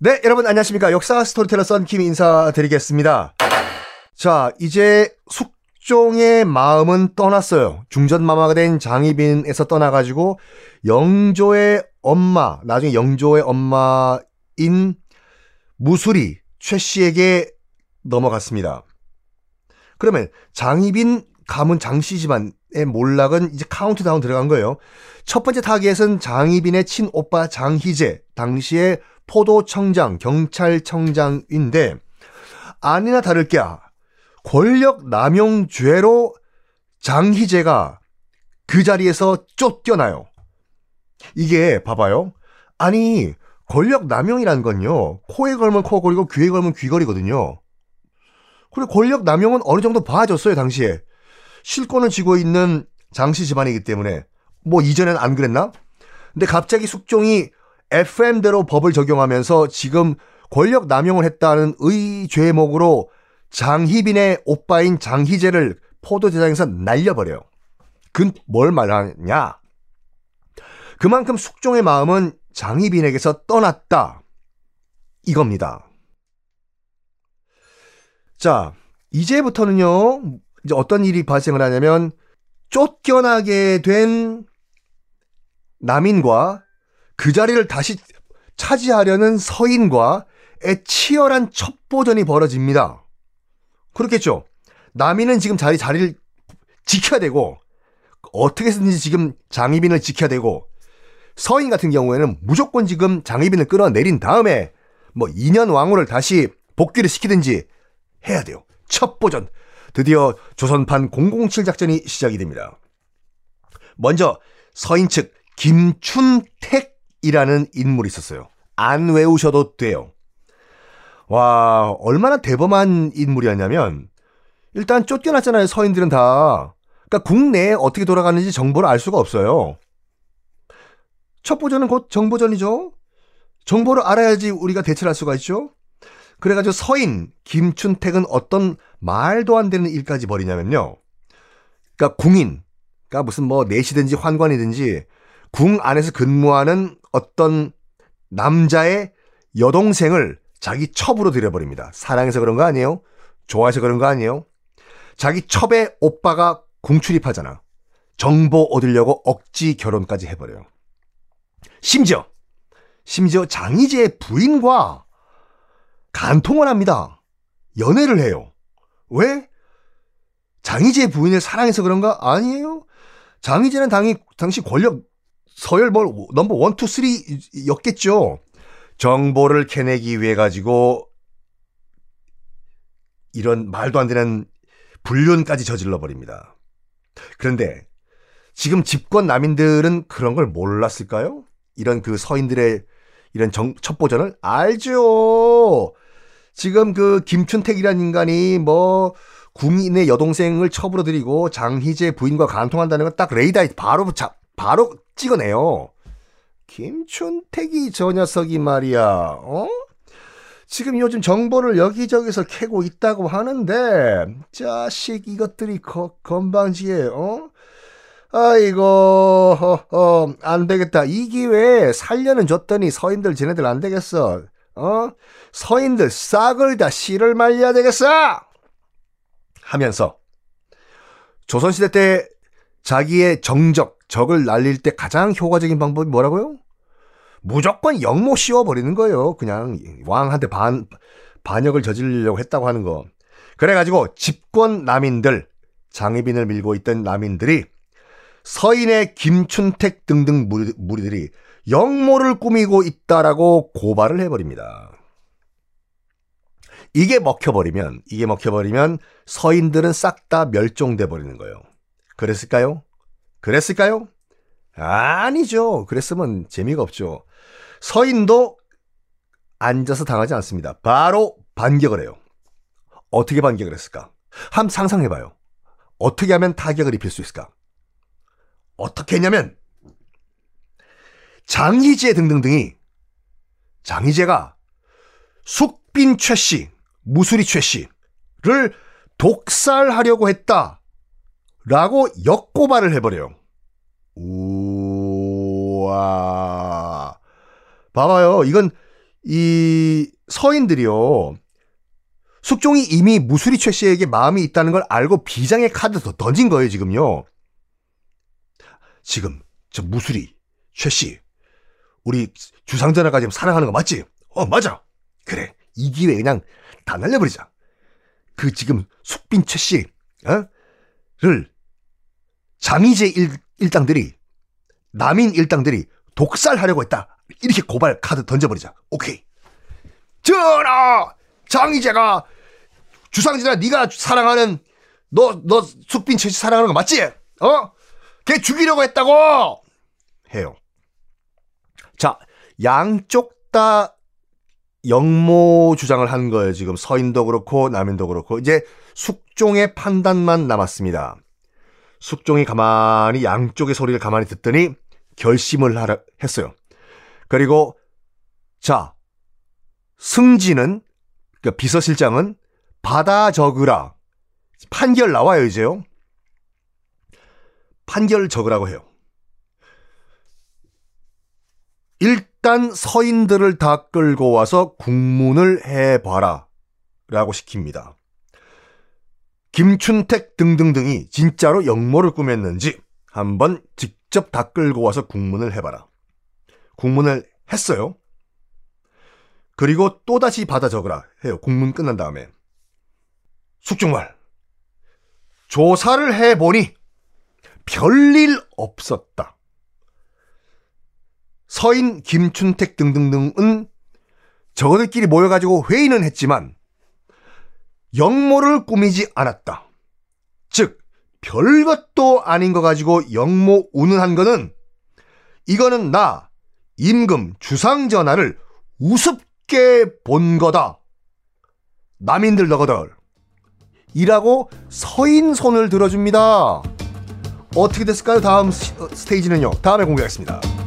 네, 여러분 안녕하십니까. 역사 스토리텔러 썬킴 인사드리겠습니다. 자, 이제 숙종의 마음은 떠났어요. 중전마마가 된 장희빈에서 떠나가지고 영조의 엄마, 나중에 영조의 엄마인 무수리 최 씨에게 넘어갔습니다. 그러면 장희빈 가문 장씨 집안의 몰락은 이제 카운트다운 들어간 거예요. 첫 번째 타겟은 장희빈의 친오빠 장희재, 당시에 포도청장, 경찰청장인데 아니나 다를까 권력 남용죄로 장희재가 그 자리에서 쫓겨나요. 이게 봐봐요. 아니 권력 남용이란 건요. 코에 걸면 코걸이고 귀에 걸면 귀걸이거든요. 그리고 권력 남용은 어느 정도 봐줬어요 당시에. 실권을 쥐고 있는 장씨 집안이기 때문에 뭐 이전엔 안 그랬나? 근데 갑자기 숙종이 FM대로 법을 적용하면서 지금 권력 남용을 했다는 의 죄목으로 장희빈의 오빠인 장희재를 포도대장에서 날려버려요. 그 뭘 말하냐? 그만큼 숙종의 마음은 장희빈에게서 떠났다. 이겁니다. 자, 이제부터는요, 이제 어떤 일이 발생을 하냐면, 쫓겨나게 된 남인과 그 자리를 다시 차지하려는 서인과의 치열한 첩보전이 벌어집니다. 그렇겠죠. 남인은 지금 자리, 자리를 지켜야 되고, 어떻게 든지 지금 장희빈을 지켜야 되고, 서인 같은 경우에는 무조건 지금 장희빈을 끌어내린 다음에 뭐 2년 왕후를 다시 복귀를 시키든지 해야 돼요. 첩보전. 드디어 조선판 007 작전이 시작이 됩니다. 먼저 서인 측 김춘택 이라는 인물이 있었어요. 안 외우셔도 돼요. 와, 얼마나 대범한 인물이었냐면, 일단 쫓겨났잖아요, 서인들은 다. 그러니까 국내에 어떻게 돌아가는지 정보를 알 수가 없어요. 첩보전은 곧 정보전이죠. 정보를 알아야지 우리가 대처를 할 수가 있죠. 그래가지고 서인 김춘택은 어떤 말도 안 되는 일까지 벌이냐면요. 그러니까 궁인, 그러니까 무슨 뭐 내시든지 환관이든지 궁 안에서 근무하는 어떤 남자의 여동생을 자기 첩으로 들여버립니다. 사랑해서 그런 거 아니에요? 좋아해서 그런 거 아니에요? 자기 첩의 오빠가 궁 출입하잖아. 정보 얻으려고 억지 결혼까지 해버려요. 심지어, 심지어 장희재의 부인과 간통을 합니다. 연애를 해요. 왜? 장희재의 부인을 사랑해서 그런가? 아니에요. 장희재는 당이, 당시 권력 서열 뭘 number one, two, three였겠죠. 정보를 캐내기 위해 가지고 이런 말도 안 되는 불륜까지 저질러 버립니다. 그런데 지금 집권 남인들은 그런 걸 몰랐을까요? 이런 그 서인들의 이런 정, 첩보전을 알죠. 지금 그 김춘택이라는 인간이 뭐 국민의 여동생을 들이고 장희재 부인과 간통한다는 건 딱 레이더에 바로 자, 바로 찍어내요. 김춘택이 저 녀석이 말이야, 어? 지금 요즘 정보를 여기저기서 캐고 있다고 하는데, 자식 이것들이 거, 건방지게, 어? 아이고, 어, 어, 안 되겠다. 이 기회에 살려는 줬더니 서인들 쟤네들 안 되겠어. 어? 서인들 싹을 다 씨를 말려야 되겠어! 하면서, 조선시대 때 자기의 정적, 적을 날릴 때 가장 효과적인 방법이 뭐라고요? 무조건 영모 씌워버리는 거예요. 그냥 왕한테 반, 반역을 저지르려고 했다고 하는 거. 그래가지고 집권 남인들, 장희빈을 밀고 있던 남인들이 서인의 김춘택 등등 무리, 무리들이 역모를 꾸미고 있다라고 고발을 해버립니다. 이게 먹혀버리면, 이게 먹혀버리면 서인들은 싹 다 멸종돼 버리는 거예요. 그랬을까요? 그랬을까요? 아니죠. 그랬으면 재미가 없죠. 서인도 앉아서 당하지 않습니다. 바로 반격을 해요. 어떻게 반격을 했을까? 한번 상상해봐요. 어떻게 하면 타격을 입힐 수 있을까? 어떻게 했냐면 장희재 등등 등이 장희재가 숙빈 최 씨, 무수리 최 씨를 독살하려고 했다. 라고 역고발을 해버려요. 우와. 봐봐요. 이건 이 서인들이요. 숙종이 이미 무수리 최 씨에게 마음이 있다는 걸 알고 비장의 카드 더 던진 거예요, 지금요. 지금 저 무수리 최 씨, 우리 주상전화가 지금 사랑하는 거 맞지? 어, 맞아. 그래. 이 기회에 그냥 다 날려버리자. 그 지금 숙빈 최 씨, 어? 를 장희재 일, 일당들이 남인 일당들이 독살하려고 했다. 이렇게 고발 카드 던져버리자. 오케이. 전하! 장희재가 주상진아 네가 사랑하는 너 너 숙빈 최씨 사랑하는 거 맞지? 어? 걔 죽이려고 했다고 해요. 자, 양쪽 다 영모 주장을 한 거예요. 지금 서인도 그렇고 남인도 그렇고 이제 숙종의 판단만 남았습니다. 숙종이 가만히 양쪽의 소리를 가만히 듣더니 결심을 하라 했어요. 그리고 자 승진은 그러니까 비서실장은 받아 적으라 판결 나와요 이제요. 판결 적으라고 해요. 일단 서인들을 다 끌고 와서 국문을 해봐라 라고 시킵니다. 김춘택 등등등이 진짜로 역모를 꾸몄는지 한번 직접 다 끌고 와서 국문을 해봐라. 국문을 했어요. 그리고 또다시 받아 적으라 해요. 국문 끝난 다음에. 숙종말. 조사를 해보니 별일 없었다. 서인, 김춘택 등등등은 저들끼리 모여가지고 회의는 했지만 역모를 꾸미지 않았다. 즉, 별것도 아닌 거 가지고 역모 운운한 거는 이거는 나 임금 주상 전하를 우습게 본 거다. 남인들 너거들. 이라고 서인 손을 들어줍니다. 어떻게 됐을까요? 다음 어, 스테이지는요. 다음에 공개하겠습니다.